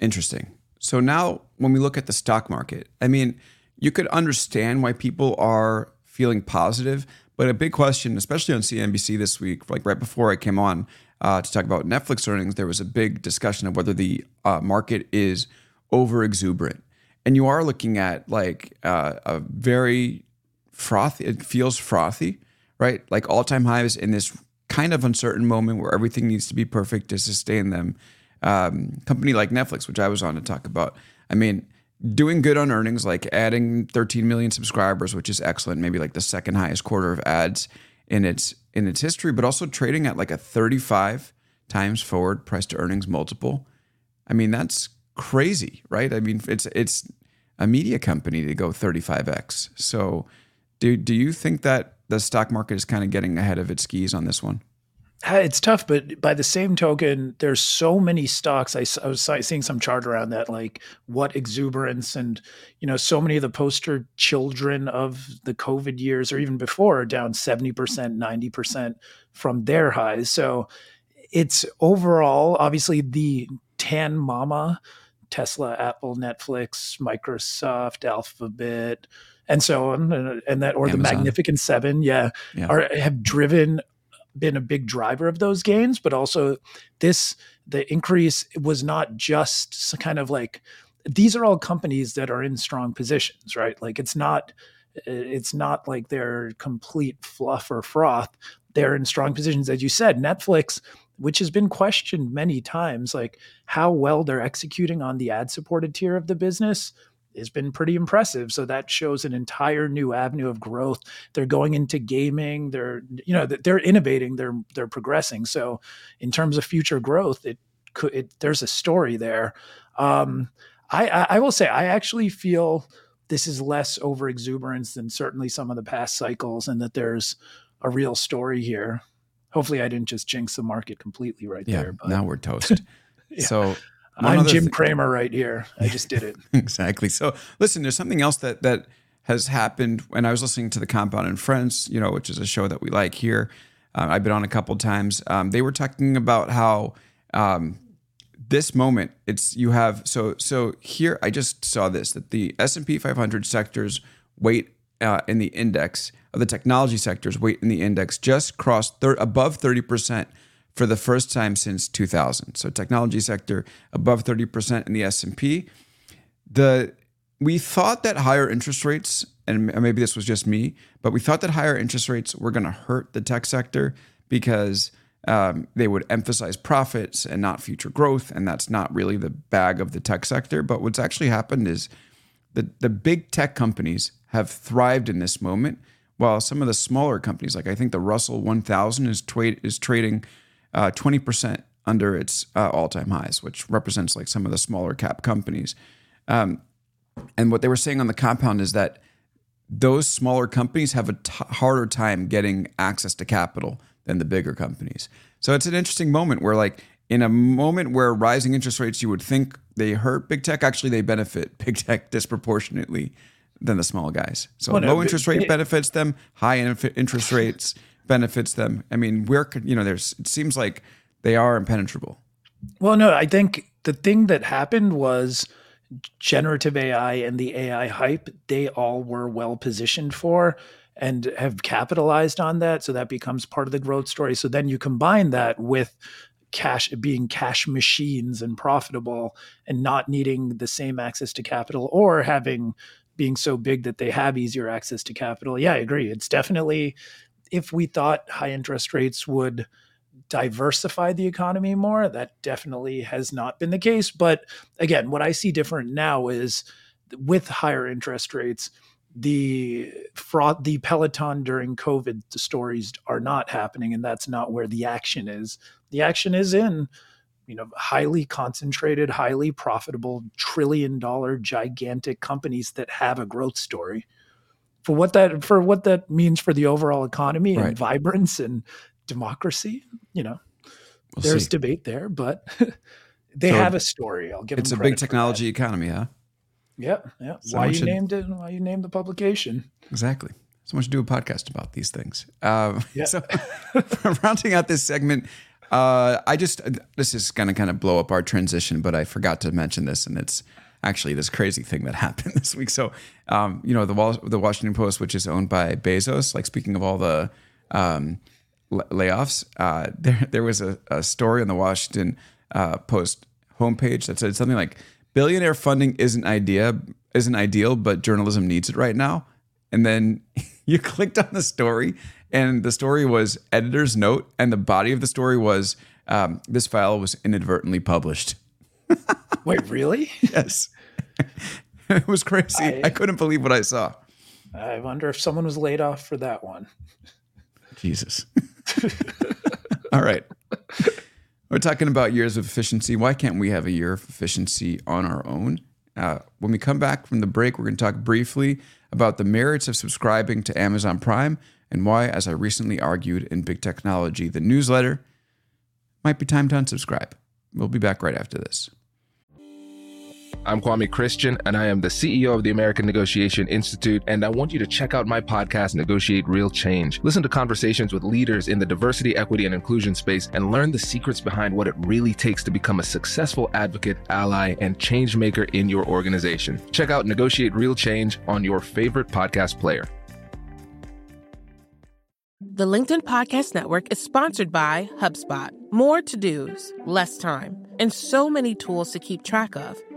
Interesting. So now when we look at the stock market, I mean, you could understand why people are feeling positive, but a big question, especially on CNBC this week, like right before I came on uh, to talk about Netflix earnings, there was a big discussion of whether the uh, market is over exuberant. And you are looking at like uh, a very frothy, it feels frothy, right? Like all time highs in this kind of uncertain moment where everything needs to be perfect to sustain them. Um, company like Netflix, which I was on to talk about. I mean, doing good on earnings, like adding 13 million subscribers, which is excellent, maybe like the second highest quarter of ads in its in its history, but also trading at like a 35 times forward price to earnings multiple. I mean, that's crazy, right? I mean, it's it's a media company to go 35x. So, do do you think that the stock market is kind of getting ahead of its skis on this one? Uh, it's tough, but by the same token, there's so many stocks. I, I, was seeing some chart around that, like what exuberance, and you know, so many of the poster children of the COVID years, or even before, are down seventy percent, ninety percent from their highs. So it's overall, obviously, the tan mama, Tesla, Apple, Netflix, Microsoft, Alphabet, and so on, and that, or Amazon. the Magnificent Seven, yeah, yeah, are have driven been a big driver of those gains, but also this the increase was not just kind of like these are all companies that are in strong positions, right? Like it's not it's not like they're complete fluff or froth. They're in strong positions, as you said. Netflix, which has been questioned many times, like how well they're executing on the ad supported tier of the business has been pretty impressive. So that shows an entire new avenue of growth. They're going into gaming. They're you know they're innovating. They're they're progressing. So in terms of future growth, it could it, there's a story there. Um, I, I I will say I actually feel this is less over exuberance than certainly some of the past cycles, and that there's a real story here. Hopefully, I didn't just jinx the market completely right yeah, there. But. Now we're toast. yeah. So I'm Jim th- Cramer right here. I just did it. exactly. So listen, there's something else that that has happened when I was listening to the Compound and Friends, you know, which is a show that we like here. Uh, I've been on a couple times. Um, they were talking about how um, this moment it's you have so so here I just saw this that the S and P 500 sectors weight uh, in the index of the technology sectors weight in the index just crossed thir- above 30 percent for the first time since 2000. So technology sector above 30% in the S&P. The we thought that higher interest rates and maybe this was just me, but we thought that higher interest rates were going to hurt the tech sector because um, they would emphasize profits and not future growth, and that's not really the bag of the tech sector. But what's actually happened is the the big tech companies have thrived in this moment, while some of the smaller companies, like I think the Russell 1000, is, is trading uh, 20% under its uh, all-time highs, which represents like some of the smaller cap companies. Um, and what they were saying on the compound is that those smaller companies have a t- harder time getting access to capital than the bigger companies. So it's an interesting moment where like in a moment where rising interest rates you would think they hurt big tech, actually they benefit big tech disproportionately than the small guys. So well, low no, interest rate it, benefits them, high interest rates benefits them. I mean, where you know? There's it seems like they are impenetrable. Well, no, I think the thing that happened was generative AI and the AI hype. They all were well positioned for and have capitalized on that. So that becomes part of the growth story. So then you combine that with cash being cash machines and profitable and not needing the same access to capital or having being so big that they have easier access to capital. Yeah, I agree. It's definitely if we thought high interest rates would diversify the economy more, that definitely has not been the case. But again, what I see different now is with higher interest rates, the fraud, the Peloton during COVID the stories are not happening, and that's not where the action is. The action is in you know highly concentrated highly profitable trillion dollar gigantic companies that have a growth story for what that for what that means for the overall economy and right. vibrance and democracy. You know, we'll there's see. debate there, but they so have a story. I'll give. It's a big technology economy, huh? Yeah, yeah. So why you should, named it? Why you named the publication? Exactly. So much to do a podcast about these things. Um, yeah. So, rounding out this segment, uh, I just this is going to kind of blow up our transition, but I forgot to mention this, and it's actually this crazy thing that happened this week. So, um, you know, the Wall- the Washington Post, which is owned by Bezos, like speaking of all the um, layoffs, uh, there there was a, a, story on the Washington uh, Post homepage that said something like billionaire funding isn't idea isn't ideal, but journalism needs it right now. And then you clicked on the story, and the story was editor's note, and the body of the story was um, this file was inadvertently published. Wait, really? yes, it was crazy. I, I couldn't believe what I saw. I wonder if someone was laid off for that one. Jesus. All right. We're talking about years of efficiency. Why can't we have a year of efficiency on our own? Uh, when we come back from the break, we're going to talk briefly about the merits of subscribing to Amazon Prime and why, as I recently argued in Big Technology, the newsletter, might be time to unsubscribe. We'll be back right after this. I'm Kwame Christian, and I am the CEO of the American Negotiation Institute. And I want you to check out my podcast, Negotiate Real Change. Listen to conversations with leaders in the diversity, equity, and inclusion space and learn the secrets behind what it really takes to become a successful advocate, ally, and change maker in your organization. Check out Negotiate Real Change on your favorite podcast player. The LinkedIn Podcast Network is sponsored by HubSpot. More to dos, less time, and so many tools to keep track of.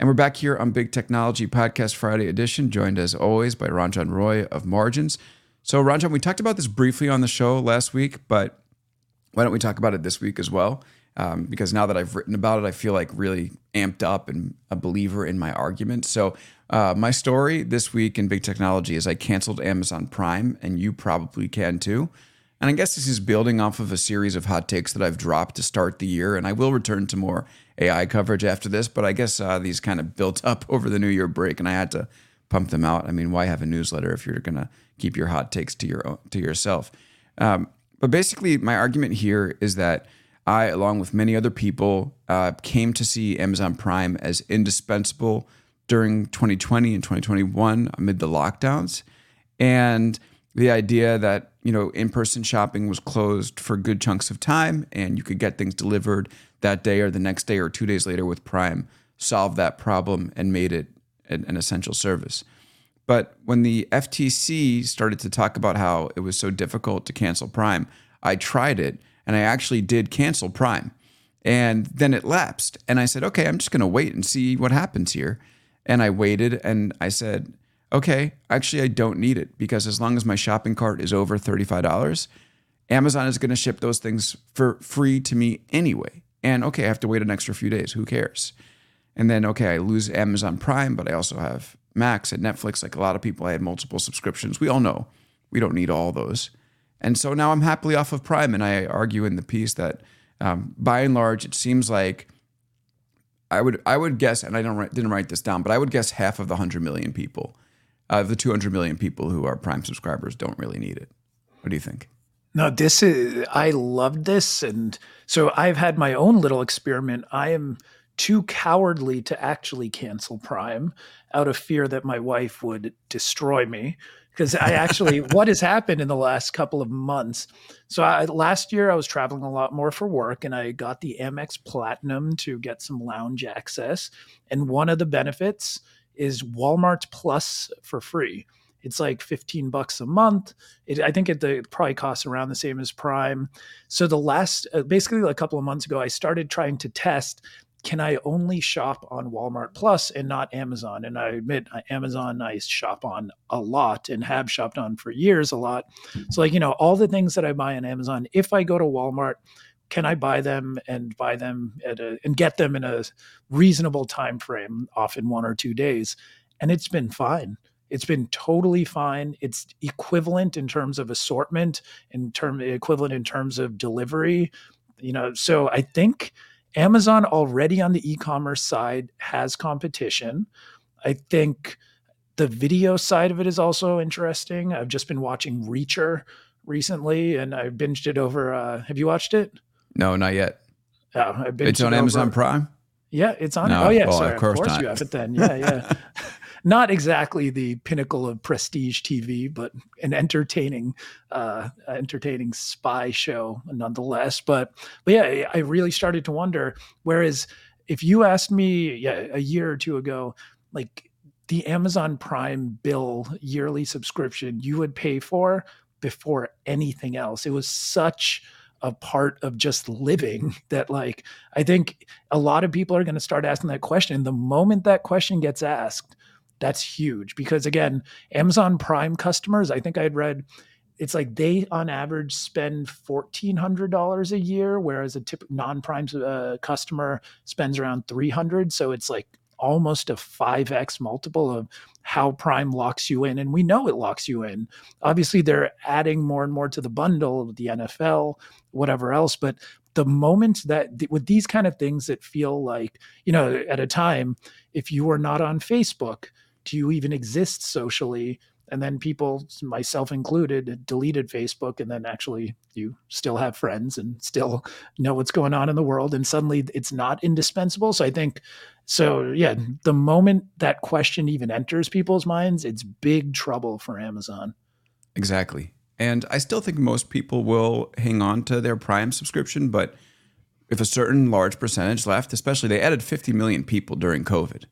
And we're back here on Big Technology Podcast Friday edition, joined as always by Ranjan Roy of Margins. So, Ranjan, we talked about this briefly on the show last week, but why don't we talk about it this week as well? Um, because now that I've written about it, I feel like really amped up and a believer in my argument. So, uh, my story this week in Big Technology is I canceled Amazon Prime, and you probably can too. And I guess this is building off of a series of hot takes that I've dropped to start the year. And I will return to more AI coverage after this, but I guess uh, these kind of built up over the New Year break, and I had to pump them out. I mean, why have a newsletter if you're going to keep your hot takes to your own, to yourself? Um, but basically, my argument here is that I, along with many other people, uh, came to see Amazon Prime as indispensable during 2020 and 2021 amid the lockdowns, and the idea that you know in-person shopping was closed for good chunks of time and you could get things delivered that day or the next day or two days later with prime solved that problem and made it an, an essential service. But when the ftc started to talk about how it was so difficult to cancel prime i tried it and i actually did cancel prime. And then it lapsed and i said okay i'm just going to wait and see what happens here. And i waited and i said okay, actually, I don't need it because as long as my shopping cart is over $35, Amazon is going to ship those things for free to me anyway. And okay, I have to wait an extra few days. Who cares? And then, okay, I lose Amazon Prime, but I also have Max and Netflix. Like a lot of people, I had multiple subscriptions. We all know we don't need all those. And so now I'm happily off of Prime. And I argue in the piece that um, by and large, it seems like I would I would guess, and I don't didn't write this down, but I would guess half of the hundred million people of the 200 million people who are Prime subscribers don't really need it. What do you think? No, this is, I loved this. And so I've had my own little experiment. I am too cowardly to actually cancel Prime out of fear that my wife would destroy me. Because I actually, what has happened in the last couple of months? So I, last year I was traveling a lot more for work, and I got the Amex Platinum to get some lounge access. And one of the benefits is Walmart Plus for free. It's like 15 bucks a month. It, I think it, it, probably costs around the same as Prime. So the last, uh, basically a couple of months ago, I started trying to test can I only shop on Walmart Plus and not Amazon? And I admit, Amazon I shop on a lot and have shopped on for years a lot. So, like, you know, all the things that I buy on Amazon, if I go to Walmart, can I buy them and buy them at a, and get them in a reasonable time frame, often one or two days? And it's been fine. It's been totally fine. It's equivalent in terms of assortment, in term equivalent in terms of delivery. You know, so I think Amazon already on the e-commerce side has competition. I think the video side of it is also interesting. I've just been watching Reacher recently, and I binged it over. Uh, have you watched it? No, not yet. Oh, it's on Amazon Prime. Yeah, it's on. No, oh yeah, well, sorry. Of course, of course you have it then. Yeah, yeah. not exactly the pinnacle of prestige TV, but an entertaining, uh, entertaining spy show nonetheless. But but yeah, I really started to wonder. Whereas if you asked me yeah, a year or two ago, like the Amazon Prime bill yearly subscription you would pay for before anything else, it was such a part of just living that like i think a lot of people are going to start asking that question. The moment that question gets asked that's huge because again amazon prime customers i think i'd read it's like they on average spend $1400 a year whereas a typical non-prime uh, customer spends around 300 so it's like almost a 5x multiple of how Prime locks you in. And we know it locks you in. Obviously, they're adding more and more to the bundle, the NFL, whatever else. But the moment that with these kind of things that feel like, you know, at a time, if you are not on Facebook, do you even exist socially? and then people myself included deleted facebook and then actually you still have friends and still know what's going on in the world and suddenly it's not indispensable so i think so yeah the moment that question even enters people's minds it's big trouble for amazon exactly and i still think most people will hang on to their prime subscription but if a certain large percentage left especially they added 50 million people during covid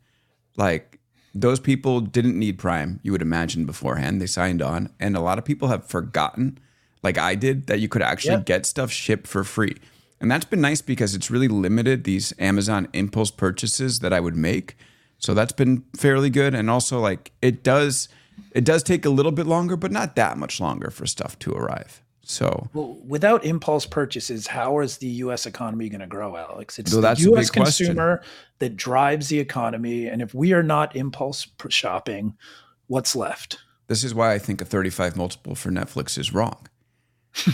like those people didn't need Prime, you would imagine beforehand. They signed on, and a lot of people have forgotten, like I did, that you could actually get stuff shipped for free. And that's been nice because it's really limited these Amazon impulse purchases that I would make. So that's been fairly good. And also like it does it does take a little bit longer, but not that much longer for stuff to arrive. So, well, without impulse purchases, how is the U.S. economy going to grow, Alex? It's so the U.S. consumer question. that drives the economy, and if we are not impulse shopping, what's left? This is why I think a 35 multiple for Netflix is wrong.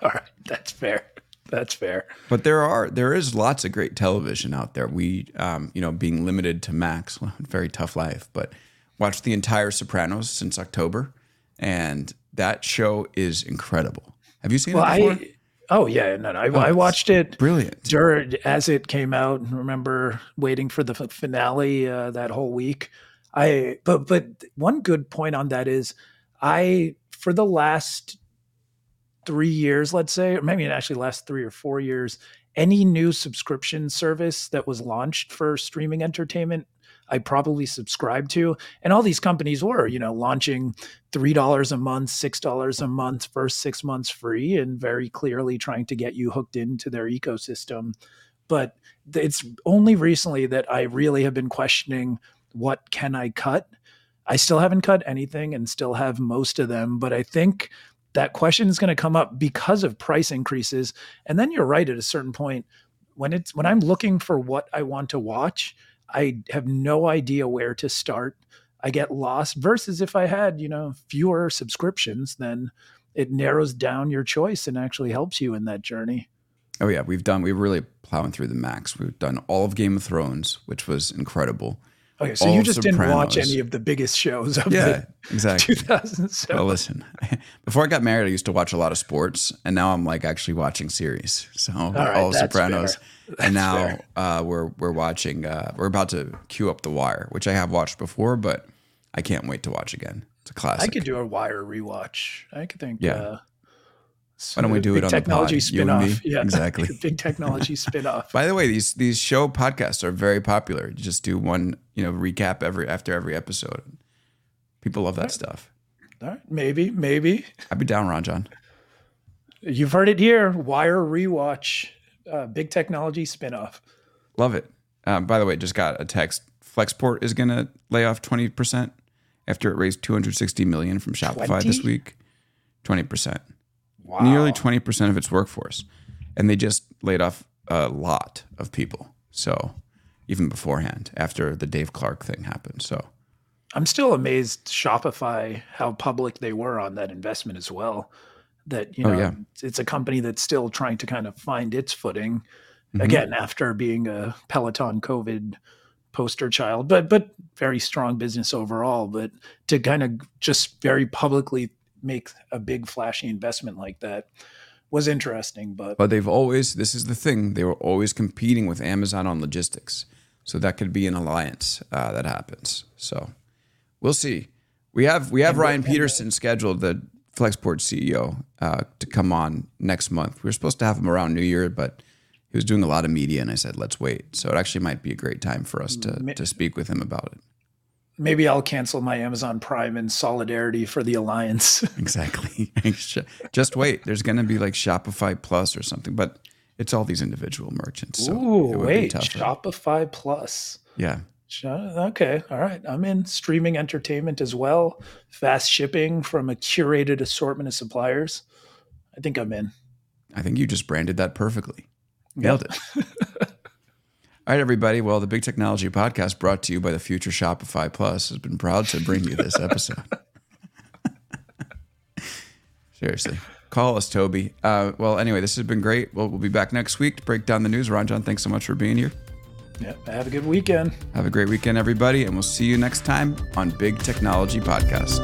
All right, that's fair. That's fair. But there are there is lots of great television out there. We, um, you know, being limited to Max, very tough life. But watched the entire Sopranos since October, and that show is incredible. Have you seen well, it before? I, oh yeah, no, no. I, oh, I watched it brilliant during as it came out. And remember waiting for the finale uh, that whole week. I but but one good point on that is I for the last three years, let's say, or maybe it actually last three or four years, any new subscription service that was launched for streaming entertainment I probably subscribed to. And all these companies were, you know, launching $3 a month, $6 a month, first six months free, and very clearly trying to get you hooked into their ecosystem. But it's only recently that I really have been questioning what can I cut? I still haven't cut anything and still have most of them, but I think that question is going to come up because of price increases. And then you're right at a certain point when it's when I'm looking for what I want to watch, I have no idea where to start. I get lost versus if I had, you know, fewer subscriptions, then it narrows down your choice and actually helps you in that journey. Oh yeah, we've done we're really plowing through the max. We've done all of Game of Thrones, which was incredible. Okay, so you just didn't watch any of the biggest shows of yeah, the exactly. 2007. Well, listen, before I got married, I used to watch a lot of sports, and now I'm like actually watching series. So all, right, all Sopranos, and now uh, we're we're watching. Uh, we're about to queue up The Wire, which I have watched before, but I can't wait to watch again. It's a classic. I could do a Wire rewatch. I could think. Yeah. Uh, why don't we do it on technology the pod? spin-off? Yeah, exactly. big technology spin-off. By the way, these these show podcasts are very popular. You just do one, you know, recap every after every episode. People love that right. stuff. All right, maybe, maybe. I'd be down, Ranjan. You've heard it here. Wire rewatch, uh, big technology spin-off. Love it. Um, by the way, just got a text. Flexport is going to lay off twenty percent after it raised two hundred sixty million from Shopify 20? this week. Twenty percent. Wow. Nearly 20% of its workforce. And they just laid off a lot of people. So even beforehand, after the Dave Clark thing happened. So I'm still amazed Shopify how public they were on that investment as well. That you oh, know, oh, yeah. it's a company that's still trying to kind of find its footing mm-hmm. again after being a Peloton COVID poster child, but but very strong business overall. But to kind of just very publicly make a big flashy investment like that was interesting. But but they've always this is the thing they were always competing with Amazon on logistics, so that could be an alliance uh, that happens. So we'll see. We have we have Ryan Petersen scheduled, the Flexport CEO, uh, to come on next month. We were supposed to have him around New Year, but he was doing a lot of media, and I said, let's wait. So it actually might be a great time for us to to speak with him about it. Maybe I'll cancel my Amazon Prime in solidarity for the alliance. Exactly. Just wait. There's going to be like Shopify Plus or something, but it's all these individual merchants. So Ooh, it would be wait. Shopify Plus. Yeah. Okay, all right. I'm in streaming entertainment as well. Fast shipping from a curated assortment of suppliers. I think I'm in. I think you just branded that perfectly. Nailed it. All right, everybody. Well, the Big Technology Podcast, brought to you by the Future Shopify Plus, has been proud to bring you this episode. Seriously. Call us, Tobi. Uh, well, anyway, this has been great. Well, we'll be back next week to break down the news. Ranjan, thanks so much for being here. Yeah, have a good weekend. Have a great weekend, everybody, and we'll see you next time on Big Technology Podcast.